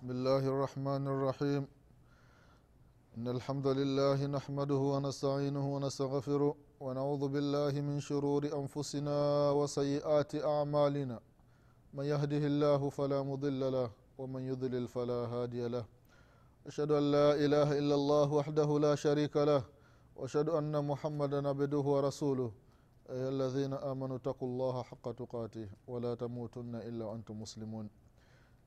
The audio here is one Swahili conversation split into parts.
بسم الله الرحمن الرحيم إن الحمد لله نحمده ونستعينه ونستغفره ونعوذ بالله من شرور أنفسنا وسيئات أعمالنا من يهده الله فلا مضل له ومن يضلل فلا هادي له أشهد أن لا إله إلا الله وحده لا شريك له وأشهد أن محمدا عبده ورسوله أي الذين آمنوا اتقوا الله حق تقاته ولا تموتن إلا وأنتم مسلمون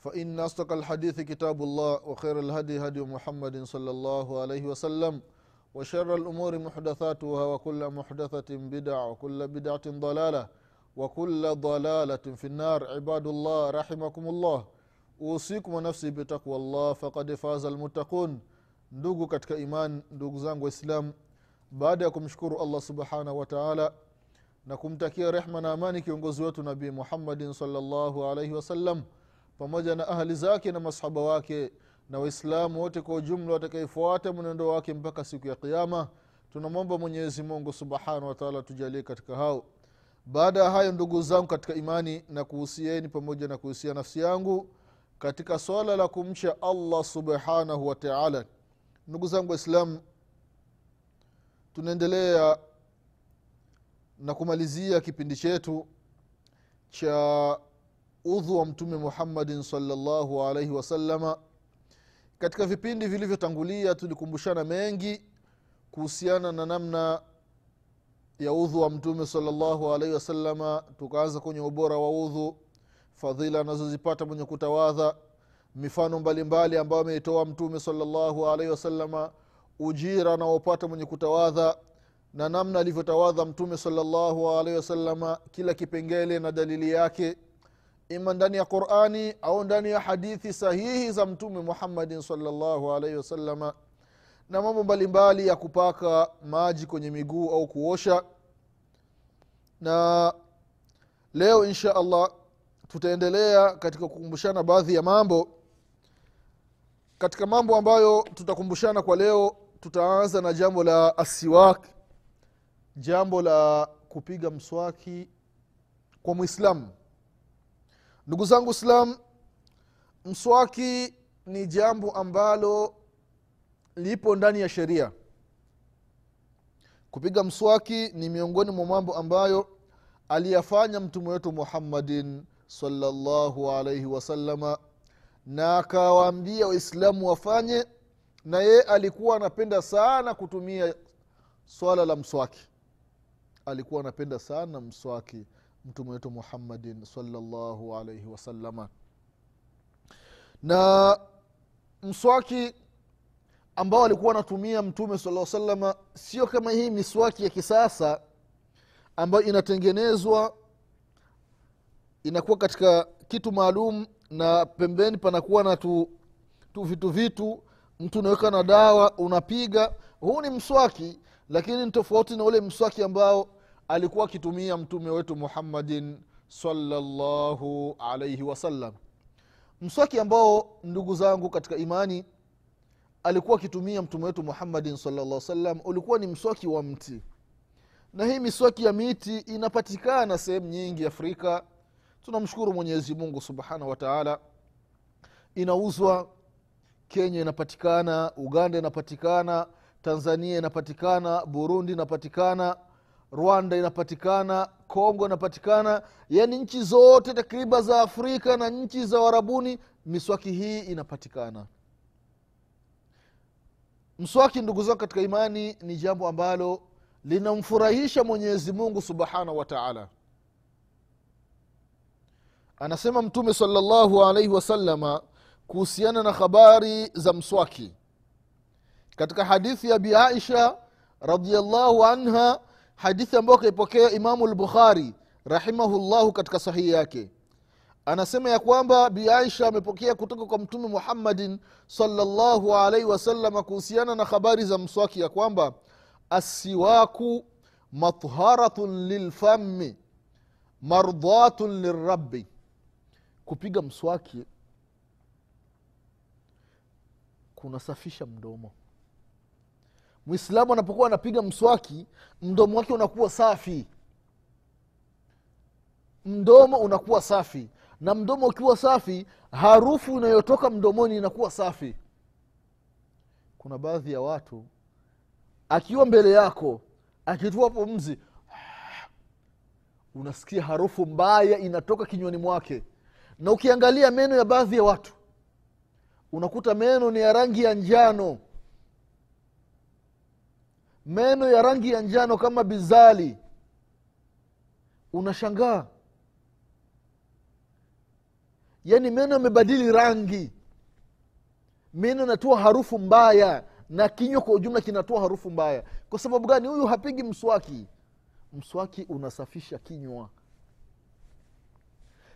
فإن أصدق الحديث كتاب الله وخير الهدي هدي محمد صلى الله عليه وسلم وشر الأمور محدثاتها وكل محدثة بدع وكل بدعة ضلالة وكل ضلالة في النار عباد الله رحمكم الله usikum wa nafsi bitaqwa llah fakad faza almuttaqun ndugu katika iman ndugu zangu waislam baada ya kumshukuru allah subhanahu wataala na kumtakia rehma na amani kiongozi wetu nabii muhammadin salllahu alaihi wasallam pamoja na ahli zake na masahaba wake na waislamu wote kwa ujumla watakaefuata mwenendo wake mpaka siku ya qiama tunamwomba mwenyezi mungu subhanahu wataala tujalie katika hao. Baada ya hayo ndugu zangu katika imani na kuhusieni pamoja na kuhusia nafsi yangu katika swala la kumcha allah subhanahu wataala ndugu zangu waislam tunaendelea na kumalizia kipindi chetu cha udhu wa mtume muhammadin salllahu alaihi wasalama katika vipindi vilivyotangulia tulikumbushana mengi kuhusiana na namna ya udhu wa mtume salllahu alaihi wasalama tukaanza kwenye ubora wa udhu fadhila anazozipata mwenye kutawadha mifano mbalimbali ambayo ameitoa mtume salllahu alaihi wasalama ujira anaopata mwenye kutawadha na namna alivyotawadha mtume salllahu alaihi wasalama kila kipengele na dalili yake ima ndani ya qurani au ndani ya hadithi sahihi za mtume muhammadin salllahu alaihi wasalama na mambo mbalimbali ya kupaka maji kwenye miguu au kuosha. Na leo insha allah tutaendelea katika kukumbushana baadhi ya mambo. Katika mambo ambayo tutakumbushana kwa leo tutaanza na jambo la asiwak jambo la kupiga mswaki kwa mwislamu ndugu zangu islam mswaki ni jambo ambalo lipo ndani ya sheria. Kupiga mswaki ni miongoni mwa mambo ambayo aliyafanya mtume wetu muhammadin salllahu alaihi wasalama na akawaambia waislamu wafanye na yeye alikuwa anapenda sana kutumia swala la mswaki. Alikuwa anapenda sana mswaki mtume wetu muhammadin salllahu alaihi wasalama na mswaki ambao alikuwa anatumia mtume sala salama sio kama hii miswaki ya kisasa ambayo inatengenezwa inakuwa katika kitu maalum na pembeni panakuwa na tu, tu vitu vitu mtu unaweka na dawa unapiga. Huu ni mswaki lakini ni tofauti na ule mswaki ambao alikuwa akitumia mtume wetu muhammadin salllahu alaihi wasallam. Mswaki ambao ndugu zangu katika imani alikuwa akitumia mtume wetu muhammadin salllah salam ulikuwa ni mswaki wa mti. Na hii miswaki ya miti inapatikana sehemu nyingi afrika. Tunamshukuru mwenyezi mungu subhanahu wataala inauzwa kenya inapatikana uganda inapatikana tanzania inapatikana burundi inapatikana rwanda inapatikana kongo inapatikana. Yaani nchi zote takriban za afrika na nchi za warabuni miswaki hii inapatikana. Mswaki ndugu zangu katika imani ni jambo ambalo linamfurahisha mwenyezi mungu subhanahu wa taala. Anasema mtume salllahu alaihi wasalama kuhusiana na habari za mswaki. Katika hadithi ya bi aisha radiallahu anha hadithi ambayo kaipokea imamu lbukhari rahimahullahu katika sahihi yake. Anasema ya kwamba bi aisha amepokea kutoka kwa mtume muhammadin salllahu alaihi wasalama kuhusiana na habari za mswaki ya kwamba assiwaku matharatun lilfami mardhatun lirabi kupiga mswaki kunasafisha mdomo mwislamu anapokuwa anapiga mswaki mdomo wake unakuwa safi. Mdomo unakuwa safi. Na mdomo ukiwa safi harufu inayotoka mdomoni inakuwa safi. Kuna baadhi ya watu akiwa mbele yako akitua pumzi unasikia harufu mbaya inatoka kinywani mwake. Na ukiangalia meno ya baadhi ya watu unakuta meno ni ya rangi ya njano meno ya rangi ya njano kama bizali. Unashangaa. Yaani meno yamebadili rangi. Meno inatoa harufu mbaya na kinywa kwa ujumla kinatoa harufu mbaya. Kwa sababu gani? Huyu hapigi mswaki. Mswaki unasafisha kinywa.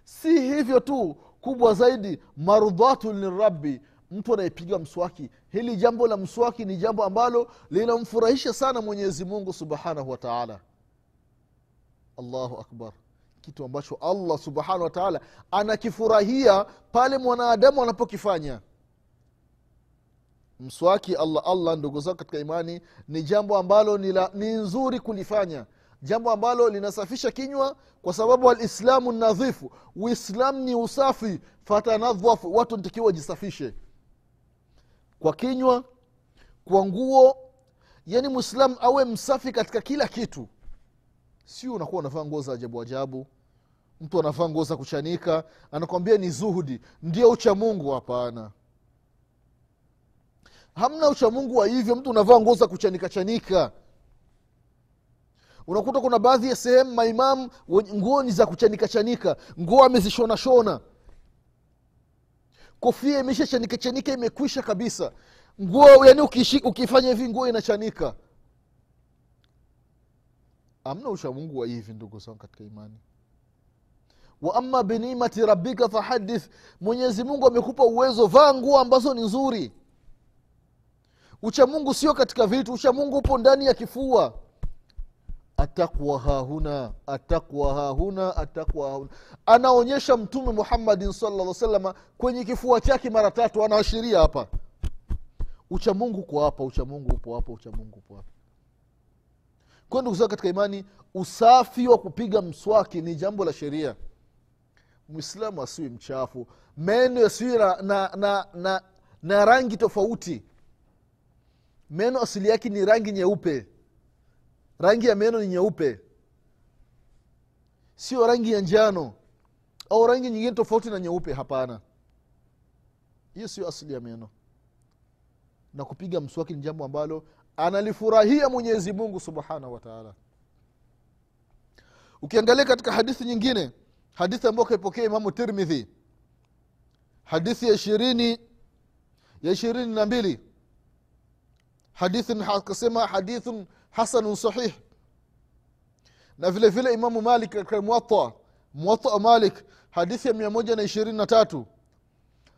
Si hivyo tu kubwa zaidi marudhatu lirabi mtu anayepiga mswaki. Hili jambo la mswaki ni jambo ambalo linamfurahisha sana mwenyezi mungu subhanahu wa taala. Allahu akbar. Kitu ambacho allah subhanahu wa taala anakifurahia pale mwanadamu anapokifanya. Mswaki allah allah ndugu zako katika imani ni jambo ambalo ni, la, ni nzuri kulifanya. Jambo ambalo linasafisha kinywa kwa sababu alislamu nadhifu. Uislamu ni usafi. Fatanadhafu watu ntakiwa wajisafishe kwa kinywa kwa nguo yani mwislamu awe msafi katika kila kitu. Sio unakuwa unavaa nguo za ajabu ajabu mtu anavaa nguo za kuchanika anakwambia ni zuhudi. Ndio uchamungu hapana. Hamna uchamungu wa hivyo mtu unavaa nguo za kuchanika chanika. Unakuta kuna baadhi ya sehemu maimamu nguo ni za kuchanika chanika. Nguo amezishona shona kofia imesha chanika imekwisha kabisa. Nguo yani ukifanya hivi nguo inachanika. Amna uchamungu wa hivi ndugu zangu katika imani. Wa ama binimati rabbika fahadith mwenyezi mungu amekupa uwezo vaa nguo ambazo ni nzuri. Uchamungu sio katika vitu uchamungu upo ndani ya kifua atakwa hahuna atakwa hahuna atakwa hahuna. Anaonyesha mtume muhammadin salaa salama kwenye kifua chake mara tatu anaashiria hapa. Uchamungu uko hapa uchamungu upo hapa uchamungu upo hapa. Kwa ndugu katika imani usafi wa kupiga mswaki ni jambo la sheria. Mwislamu asiwi mchafu. Meno yasiwi na, na, na, na, na rangi tofauti. Meno asili yake ni rangi nyeupe rangi ya meno ni nyeupe. Sio rangi ya njano. Au rangi nyingine tofauti na nyeupe hapana. Hiyo sio asili ya meno. Na kupiga mswaki ni jambo ambalo analifurahia mwenyezi mungu subhanahu wataala ukiangalia katika hadithi nyingine hadithi ambayo kaipokea imamu tirmidhi hadithi ya ishirini ya ishirini na mbili hadithin akasema hadithun hasanun sahih. Na vile vile imamu malik katika muwata muwata malik hadithi ya mia moja na ishirini na tatu.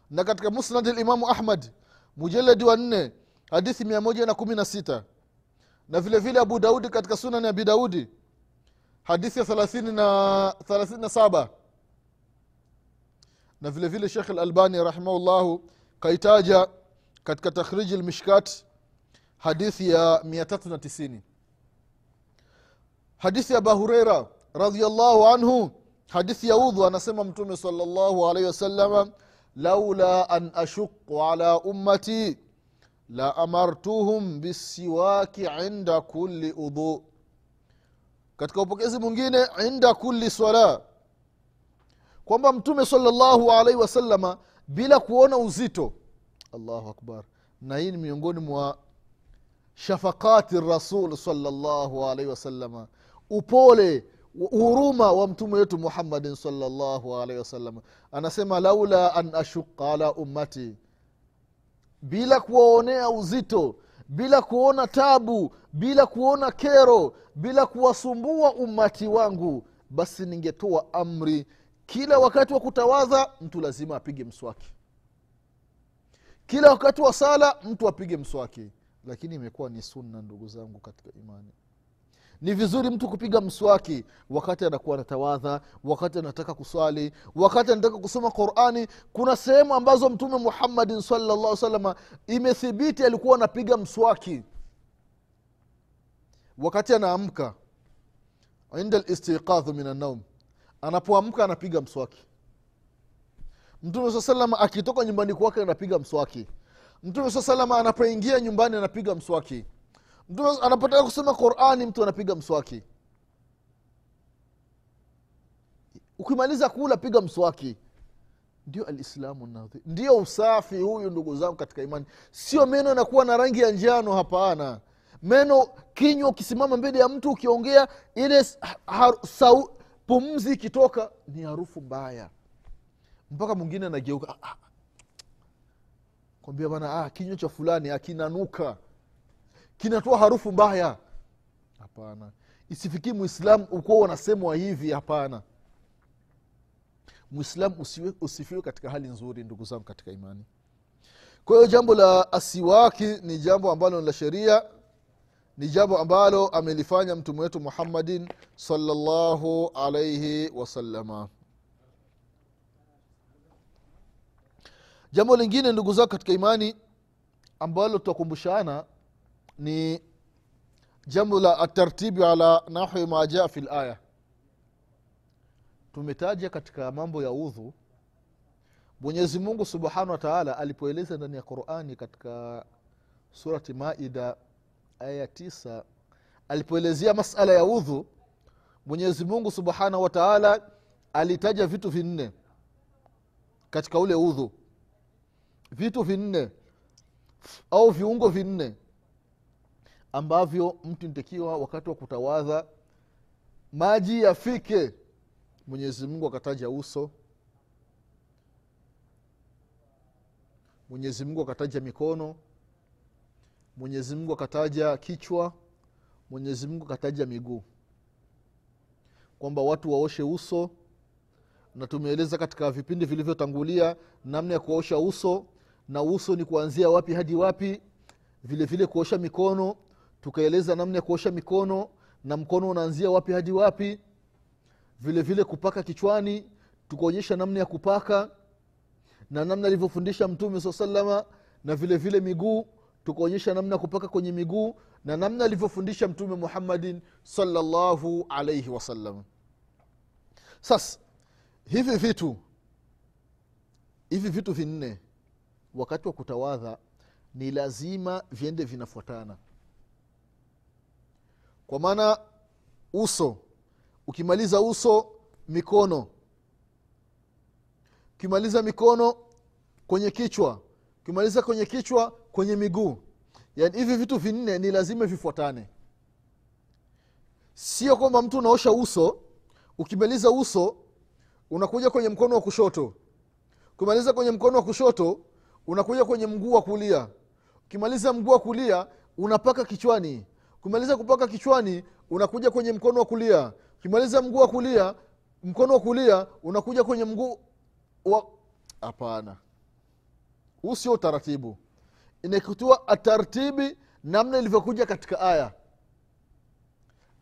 Na katika musnadi limamu ahmad mujaladi wa nne hadithi mia moja na kumi na sita. Na vile vile abu daudi katika sunani abi daudi hadithi ya thelathini na thelathini na saba. Vile vile shekh lalbani rahimahullahu kaitaja katika takhriji lmishkat hadithi ya mia tatu na tisini. Hadithi ya aba hureira radiallahu anhu hadithi ya udhu anasema mtume salllahu alaihi wasalama laula an ashuqu ala ummati la amartuhum bisiwaki inda kulli udhu. Katika upokezi mwingine inda kulli swala kwamba mtume salllahu alaihi wasalama bila kuona uzito allahu akbar na hii ni miongoni mwa shafakati rasul salllahu alaihi wasalama upole huruma wa mtume wetu muhammadin salllahu alaihi wasalama anasema laula an ashuqa ala ummati. Bila kuwaonea uzito bila kuona tabu bila kuona kero bila kuwasumbua ummati wangu basi ningetoa amri kila wakati wa kutawadha mtu lazima apige mswaki. Kila wakati wa sala mtu apige mswaki lakini imekuwa ni sunna ndugu zangu katika imani. Ni vizuri mtu kupiga mswaki wakati anakuwa anatawadha wakati anataka kuswali wakati anataka kusoma qurani. Kuna sehemu ambazo mtume muhammadin salllah salama imethibiti alikuwa anapiga mswaki wakati anaamka. Inda listiqadhu min annaum anapoamka anapiga mswaki. Mtume saa salama akitoka nyumbani kwake anapiga mswaki mtume saa salama anapoingia nyumbani anapiga mswaki. Mtume anapotaka kusoma qurani mtu anapiga mswaki. Ukimaliza kula piga mswaki. Ndio alislamu nadhi. Ndio usafi huyu ndugu zangu katika imani. Sio meno yanakuwa na rangi ya njano hapana. Meno kinywa ukisimama mbele ya mtu ukiongea ile har, sau, pumzi ikitoka ni harufu mbaya. Mpaka mwingine anageuka ah, ah. Kwambia bana ah, kinywa cha fulani akinanuka kinatoa harufu mbaya. Hapana. Isifikii mwislamu ukuwa wanasemwa hivi hapana. Mwislamu usifiwe katika hali nzuri ndugu zangu katika imani. Kwa hiyo jambo la asiwaki ni jambo ambalo ni la sheria ni jambo ambalo amelifanya mtume wetu muhammadin salllahu alaihi wasalama jambo lingine ndugu zako katika imani ambalo tutakumbushana ni jambo la atartibi ala nahwi ma jaa fi laya tumetaja katika mambo ya udhu mwenyezi mungu subhanahu wa taala alipoeleza ndani ya qurani katika surati maida aya ya tisa alipoelezea masala ya udhu mwenyezi mungu subhanahu wa taala alitaja vitu vinne katika ule udhu vitu vinne au viungo vinne ambavyo mtu ntakiwa wakati wa kutawadha maji yafike. Mwenyezi mungu akataja uso. Mwenyezi mungu akataja mikono. Mwenyezi mungu akataja kichwa. Mwenyezi mungu akataja miguu. Kwamba watu waoshe uso. Na tumeeleza katika vipindi vilivyotangulia namna ya kuosha uso na uso ni kuanzia wapi hadi wapi. Vile vile kuosha mikono tukaeleza namna ya kuosha mikono na mkono unaanzia wapi hadi wapi. Vile vile kupaka kichwani tukaonyesha namna ya kupaka na namna alivyofundisha mtume saa salama na vile vile miguu tukaonyesha namna ya kupaka kwenye miguu na namna alivyofundisha mtume muhammadin salllahu alaihi wasallam. Sasa hivi vitu hivi vitu vinne wakati wa kutawadha ni lazima viende vinafuatana. Kwa maana uso ukimaliza uso mikono. Ukimaliza mikono kwenye kichwa ukimaliza kwenye kichwa kwenye miguu. Yaani hivi vitu vinne ni lazima vifuatane. Sio kwamba mtu unaosha uso ukimaliza uso unakuja kwenye mkono wa kushoto. Ukimaliza kwenye mkono wa kushoto unakuja kwenye mguu wa kulia. Ukimaliza mguu wa kulia unapaka kichwani. Ukimaliza kupaka kichwani unakuja kwenye mkono wa kulia. Ukimaliza mguu wa kulia mkono wa kulia unakuja kwenye mguu wa hapana. Huu sio utaratibu. Inakitua atartibi namna ilivyokuja katika aya.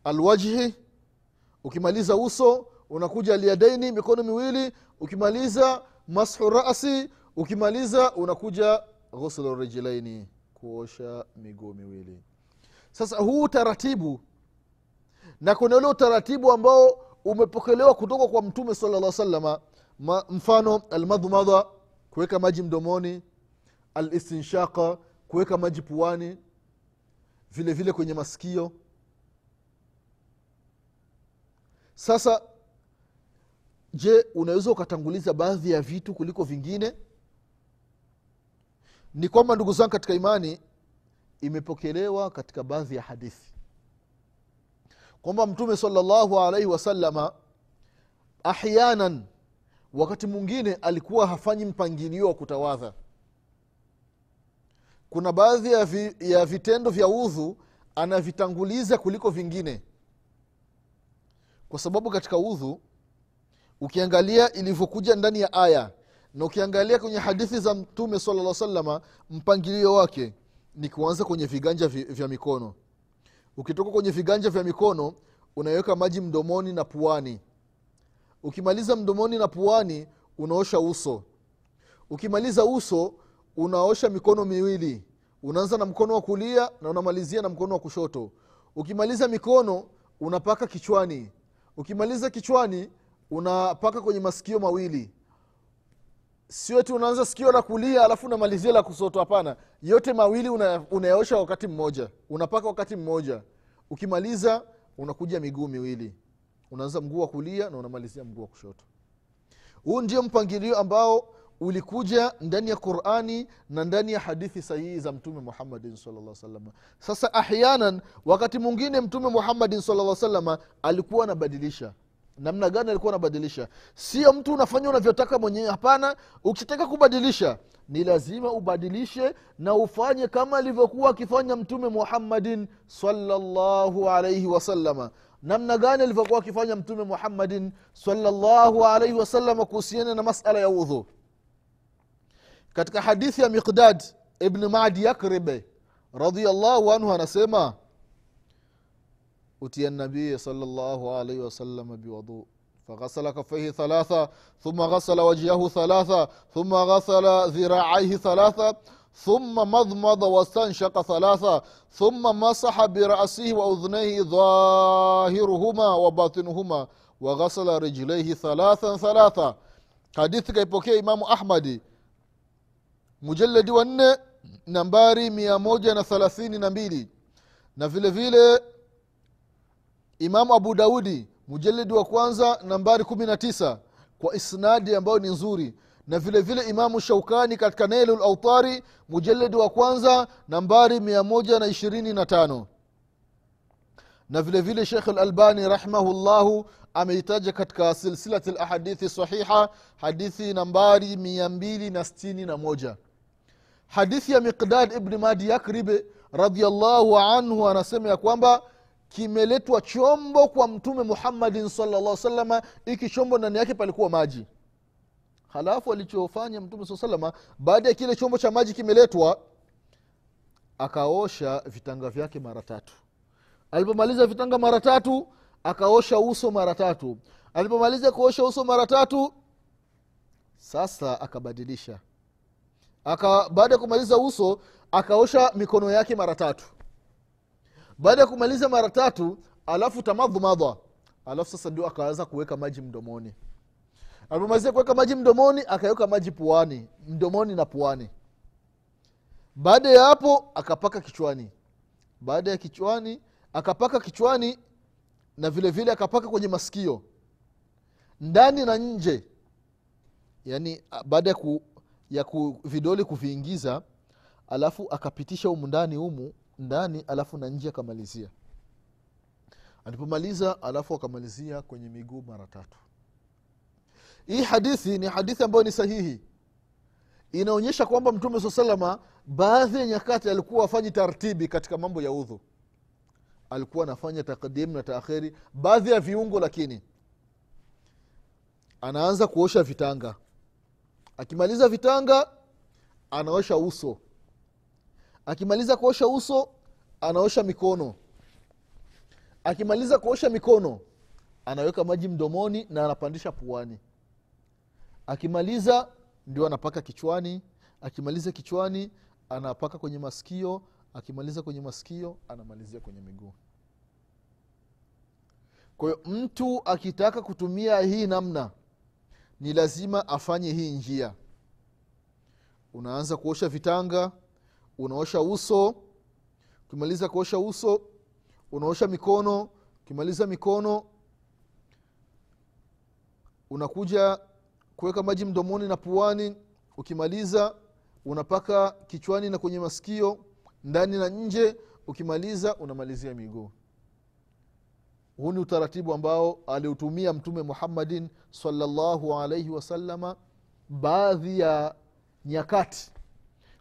Alwajhi ukimaliza uso unakuja aliadaini mikono miwili. Ukimaliza mashu rasi ukimaliza unakuja ghuslu rijilaini kuosha miguu miwili. Sasa huu utaratibu na kuna ule utaratibu ambao umepokelewa kutoka kwa mtume sala llah salama Ma, mfano almadhmadha kuweka maji mdomoni alistinshaqa kuweka maji puani vile vile kwenye masikio. Sasa je unaweza ukatanguliza baadhi ya vitu kuliko vingine ni kwamba ndugu zangu katika imani imepokelewa katika baadhi ya hadithi. Kwamba mtume salllahu alaihi wasalama ahyanan wakati mwingine alikuwa hafanyi mpangilio wa kutawadha. Kuna baadhi ya, vi, ya vitendo vya udhu anavitanguliza kuliko vingine. Kwa sababu katika udhu ukiangalia ilivyokuja ndani ya aya na ukiangalia kwenye hadithi za mtume sala salama mpangilio wake ni kuanza kwenye viganja vya mikono. Ukitoka kwenye viganja vya mikono unaweka maji mdomoni na puani. Ukimaliza mdomoni na puani unaosha uso. Ukimaliza uso unaosha mikono miwili. Unaanza na mkono wa kulia na unamalizia na mkono wa kushoto. Ukimaliza mikono unapaka kichwani. Ukimaliza kichwani unapaka kwenye masikio mawili sio ti unaanza sikio la kulia alafu unamalizia la kusoto hapana. Yote mawili una- unayaosha wakati mmoja. Unapaka wakati mmoja. Ukimaliza unakuja miguu miwili. Unaanza mguu wa kulia na unamalizia mguu wa kushoto. Huu ndio mpangilio ambao ulikuja ndani ya qurani na ndani ya hadithi sahihi za mtume muhammadin salllah salama sasa ahyanan wakati mwingine mtume muhammadin salllah salama alikuwa anabadilisha namna gani alikuwa anabadilisha. Sio mtu unafanya unavyotaka mwenyewe hapana. Ukitaka kubadilisha ni lazima ubadilishe na ufanye kama alivyokuwa akifanya mtume muhammadin salllahu alaihi wasalama namna gani alivyokuwa akifanya mtume muhammadin salllahu alaihi wasalama kuhusiana na masala ya udhu katika hadithi ya miqdad ibn madi yakribe radiallahu anhu anasema أتي النبي صلى الله عليه وسلم بوضوء فغسل كفيه ثلاثة ثم غسل وجهه ثلاثة ثم غسل ذراعيه ثلاثة ثم مضمض واستنشق ثلاثة ثم مسح برأسه وأذنيه ظاهرهما وباطنهما وغسل رجليه ثلاثا ثلاثة حديث كيبوكي إمام أحمد مجلد ون نمباري مية موجة ثلاثين نبيلي na vile vile imamu abu daudi mujalidi wa kwanza nambari kumi na tisa kwa isnadi ambayo ni nzuri. Na vile vile imamu shaukani katika nailu lautari mujalidi wa kwanza nambari mia moja na ishirini na vile vile shekh lalbani rahimahullahu ameitaja katika silsilati lahadithi sahiha hadithi nambari mia mbili na stini na moja. Hadithi ya miqdad ibni madi yakribe radiallahu anhu anasema ya kwamba kimeletwa chombo kwa mtume muhammadin salllah salama iki chombo ndani yake palikuwa maji. Halafu alichofanya mtume saa salama baada ya kile chombo cha maji kimeletwa akaosha vitanga vyake mara tatu. Alipomaliza vitanga mara tatu akaosha uso mara tatu. Alipomaliza kuosha uso mara tatu sasa akabadilisha. Aka baada ya kumaliza uso akaosha mikono yake mara tatu baada ya kumaliza mara tatu alafu tamadhumadha alafu sasa ndio akaanza kuweka maji mdomoni. Alipomalizia kuweka maji mdomoni akaweka maji puani mdomoni na puani. Baada ya hapo akapaka kichwani. Baada ya kichwani akapaka kichwani na vile vile akapaka kwenye masikio. Ndani na nje. Yaani baada ya, ku, ya ku, vidole kuviingiza alafu akapitisha humu ndani humu ndani alafu na nje akamalizia. Alipomaliza alafu akamalizia kwenye miguu mara tatu. Hii hadithi ni hadithi ambayo ni sahihi. Inaonyesha kwamba mtume saa salama baadhi ya nyakati alikuwa afanyi tartibi katika mambo ya udhu. Alikuwa anafanya takdimu na taakhiri baadhi ya viungo lakini. Anaanza kuosha vitanga. Akimaliza vitanga anaosha uso akimaliza kuosha uso anaosha mikono. Akimaliza kuosha mikono anaweka maji mdomoni na anapandisha puani. Akimaliza ndio anapaka kichwani. Akimaliza kichwani anapaka kwenye masikio. Akimaliza kwenye masikio anamalizia kwenye miguu. Kwa mtu akitaka kutumia hii namna ni lazima afanye hii njia. Unaanza kuosha vitanga unaosha uso ukimaliza kuosha uso unaosha mikono ukimaliza mikono unakuja kuweka maji mdomoni na puani ukimaliza unapaka kichwani na kwenye masikio ndani na nje ukimaliza unamalizia miguu. Huu ni utaratibu ambao aliutumia mtume muhammadin salllahu alaihi wasalama baadhi ya nyakati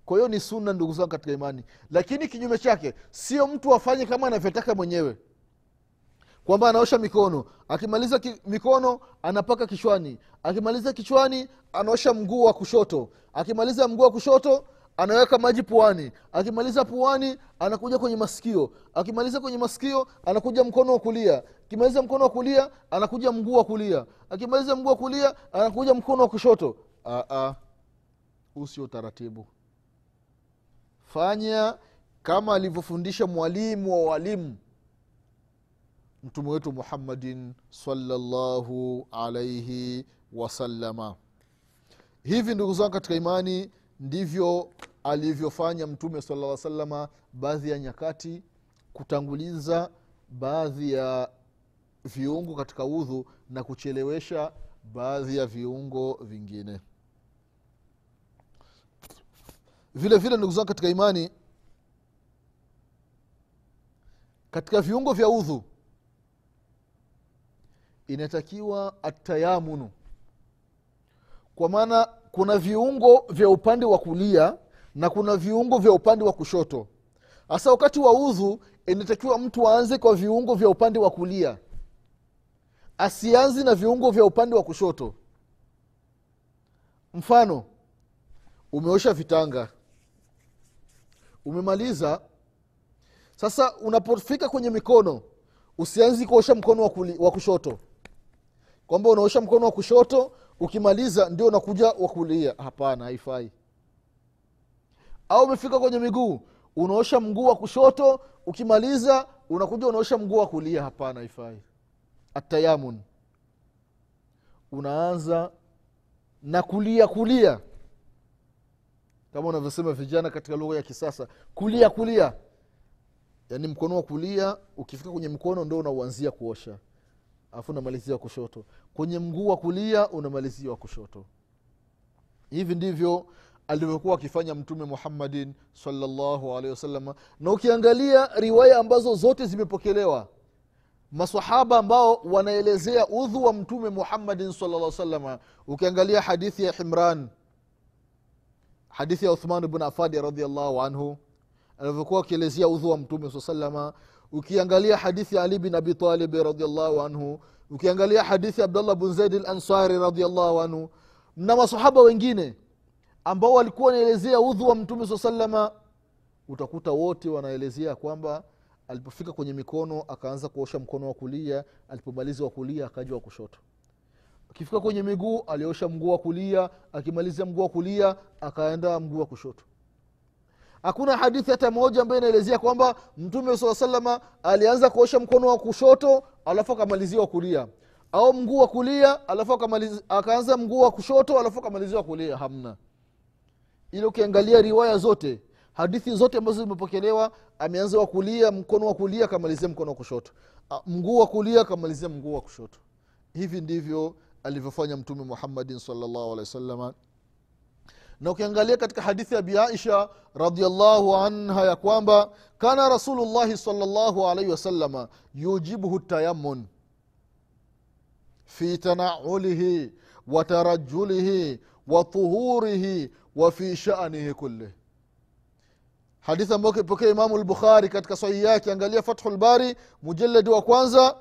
kwa hiyo ni sunna ndugu zangu katika imani. Lakini kinyume chake sio mtu afanye kama anavyotaka mwenyewe. Kwamba anaosha mikono akimaliza ki, mikono anapaka kichwani. Akimaliza kichwani anaosha mguu wa kushoto. Akimaliza mguu wa kushoto anaweka maji puani. Akimaliza puani anakuja kwenye masikio. Akimaliza kwenye masikio anakuja mkono wa kulia. Akimaliza mkono wa kulia anakuja mguu wa kulia. Akimaliza mguu wa kulia anakuja mkono wa kushoto. Huu sio utaratibu fanya kama alivyofundisha mwalimu wa walimu. Mtume wetu muhammadin salllahu alaihi wasalama hivi ndugu zangu katika imani ndivyo alivyofanya mtume sala salama baadhi ya nyakati kutanguliza baadhi ya viungo katika udhu na kuchelewesha baadhi ya viungo vingine vile vile ndugu zangu katika imani katika viungo vya udhu inatakiwa atayamunu kwa maana kuna viungo vya upande wa kulia na kuna viungo vya upande wa kushoto. Hasa wakati wa udhu inatakiwa mtu aanze kwa viungo vya upande wa kulia asianzi na viungo vya upande wa kushoto. Mfano umeosha vitanga umemaliza. Sasa unapofika kwenye mikono usianzi kuosha mkono wa, kuli, wa kushoto. Kwamba unaosha mkono wa kushoto ukimaliza ndio unakuja wa kulia. Hapana haifai. Au umefika kwenye miguu unaosha mguu wa kushoto ukimaliza unakuja unaosha mguu wa kulia. Hapana haifai. Atayamun unaanza na kulia kulia kama unavyosema vijana katika lugha ya kisasa kulia kulia. Yaani mkono wa kulia ukifika kwenye mkono ndo unauanzia kuosha. Alafu unamalizia kushoto. Kwenye mguu wa kulia unamalizia wa kushoto. Hivi ndivyo alivyokuwa akifanya mtume muhammadin salllahu alehi wasalama na ukiangalia riwaya ambazo zote zimepokelewa masahaba ambao wanaelezea udhu wa mtume muhammadin salllah salama ukiangalia hadithi ya himran hadithi ya uthman bn afadi radiallahu anhu alivyokuwa akielezea udhu wa mtume saa salama ukiangalia hadithi ya ali bin abitalibi radiallahu anhu ukiangalia hadithi ya abdallah bn zaidi lansari radiallahu anhu na masahaba wengine ambao walikuwa wanaelezea udhu wa mtume saa salama utakuta wote wanaelezea kwamba alipofika kwenye mikono akaanza kuosha mkono wa kulia alipomaliza wa kulia akaja wa kushoto akifika kwenye miguu aliosha mguu wa kulia akimalizia mguu wa kulia akaenda mguu wa kushoto. Hakuna hadithi hata moja ambayo inaelezea kwamba mtume saa salama alianza kuosha mkono wa kushoto alafu akamalizia wa kulia. Au mguu wa kulia alafu akaanza mguu wa kushoto alafu akamalizia wa kulia. Hamna. Ili ukiangalia riwaya zote hadithi zote ambazo zimepokelewa ameanza wa kulia mkono wa kulia akamalizia mkono wa kushoto. Mguu wa kulia akamalizia mguu wa kushoto. Hivi ndivyo alivyofanya mtume muhammadin salllahu alehi wasalama na ukiangalia katika hadithi ya biaisha radiallahu anha ya kwamba kana rasulullahi salllahu alaihi wasalama yujibuhu tayamun fi tanaulihi wa tarajulihi wa tuhurihi wa fi shanihi kullih hadithi ambayo kipokea imamu lbukhari katika sahihi yake angalia fathu lbari mujaladi wa kwanza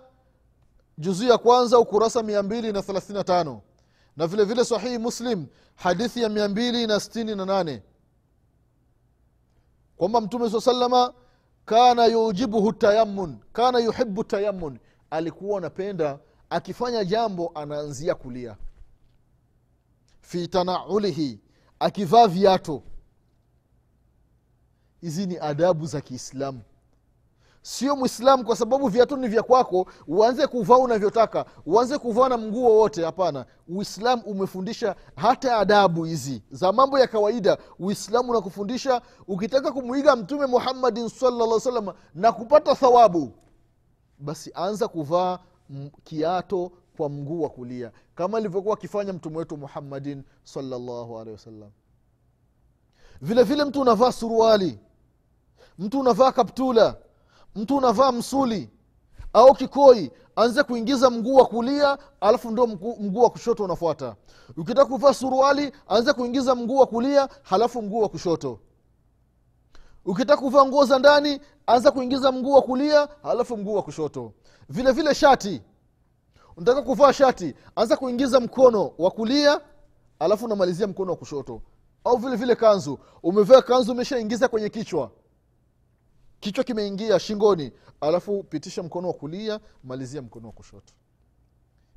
juzuu ya kwanza ukurasa mia mbili na thelathini na vile vile sahihi muslim hadithi ya mia mbili na kwamba mtume saa salama kana yujibuhu tayamun kana yuhibu tayamun alikuwa anapenda akifanya jambo anaanzia kulia. Fi tanaulihi akivaa viato hizi ni adabu za kiislamu sio mwislamu kwa sababu viatu ni vya kwako uanze kuvaa unavyotaka uanze kuvaa na mguu wowote hapana. Uislamu umefundisha hata adabu hizi za mambo ya kawaida. Uislamu unakufundisha ukitaka kumwiga mtume muhammadin salaa salam na kupata thawabu basi anza kuvaa kiato kwa mguu wa kulia kama alivyokuwa akifanya mtume wetu muhammadin salllahu alehi wasallam. Vile vile mtu unavaa suruali mtu unavaa kaptula mtu unavaa msuli au kikoi anze kuingiza mguu wa kulia alafu ndio mguu wa kushoto unafuata. Ukitaka kuvaa suruali anze kuingiza mguu wa kulia halafu mguu wa kushoto. Ukitaka kuvaa nguo za ndani anza kuingiza mguu wa kulia halafu mguu wa kushoto. Vile vile shati. Unataka kuvaa shati anza kuingiza mkono wa kulia alafu unamalizia mkono wa kushoto. Au vile vile kanzu. Umevaa kanzu umeshaingiza kwenye kichwa kichwa kimeingia shingoni alafu pitisha mkono wa kulia malizia mkono wa kushoto.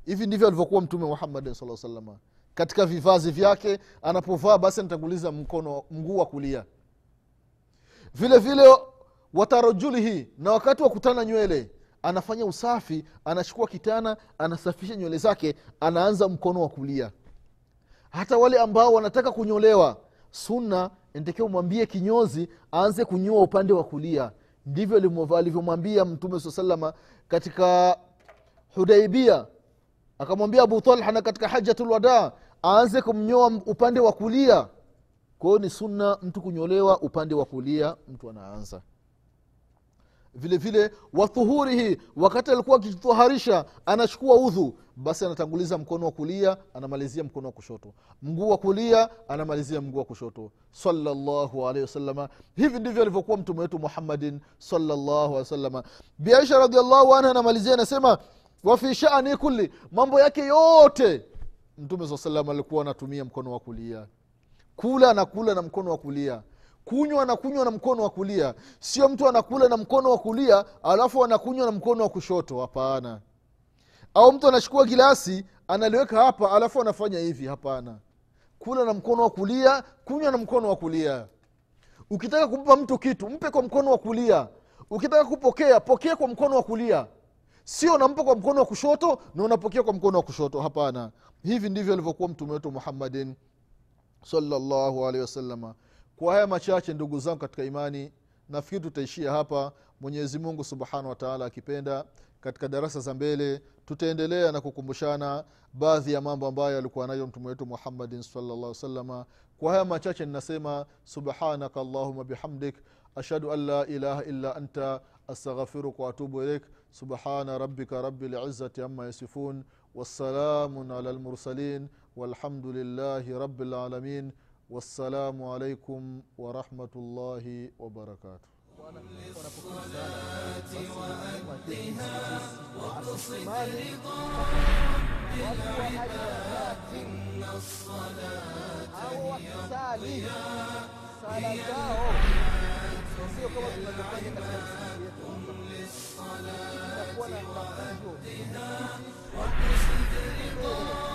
Hivi ndivyo alivyokuwa mtume muhammadin saa salama katika vivazi vyake anapovaa basi anatanguliza mkono mguu wa kulia. Vile vile watarajulihi na wakati wa kutana nywele anafanya usafi anachukua kitana anasafisha nywele zake anaanza mkono wa kulia. Hata wale ambao wanataka kunyolewa sunna ntakiwa umwambie kinyozi aanze kunyoa upande wa kulia. Ndivyo alivyomwambia mtume saa salama katika hudaibia akamwambia abu talha na katika hajatulwadaa aanze kumnyoa upande wa kulia. Kwa hiyo ni sunna mtu kunyolewa upande wa kulia mtu anaanza vile vile wathuhurihi wakati alikuwa akijitoharisha anachukua udhu basi anatanguliza mkono wa kulia anamalizia mkono wa kushoto. Mguu wa kulia anamalizia mguu wa kushoto. Salllahu alaihi wasalama hivi ndivyo alivyokuwa mtume wetu muhammadin salllahu alehi wasalama biaisha radiallahu anha anamalizia anasema wafi shani kulli mambo yake yote mtume saa salam alikuwa anatumia mkono wa kulia. Kula anakula na mkono wa kulia kunywa anakunywa na mkono wa kulia. Sio mtu anakula na mkono wa kulia alafu anakunywa na mkono wa kushoto. Hapana. Au mtu anachukua gilasi analiweka hapa alafu anafanya hivi. Hapana. Kula na mkono wa kulia kunywa na mkono wa kulia. Ukitaka kumpa mtu kitu mpe kwa mkono wa kulia. Ukitaka kupokea pokea kwa mkono wa kulia. Sio unampa kwa mkono wa kushoto na unapokea kwa mkono wa kushoto. Hapana. Hivi ndivyo alivyokuwa mtume wetu muhammadin salllahu alehi wasalama kwa haya machache ndugu zangu katika imani nafikiri tutaishia hapa. Mwenyezi mungu subhanahu wataala akipenda katika darasa za mbele tutaendelea na kukumbushana baadhi ya mambo ambayo alikuwa nayo mtume wetu muhammadin salllah salama kwa haya machache ninasema subhanaka allahuma bihamdik ashhadu an la ilaha illa anta astaghfiruka waatubu ilaik subhana rabika rabi lizati ama yasifun wassalamun ala lmursalin walhamdu lillahi rabi lalamin والسلام عليكم ورحمة الله وبركاته. وأدها واقصد رضا بالعباد إن الصلاة هي الضياء هي للصلاة وأدها واقصد رضا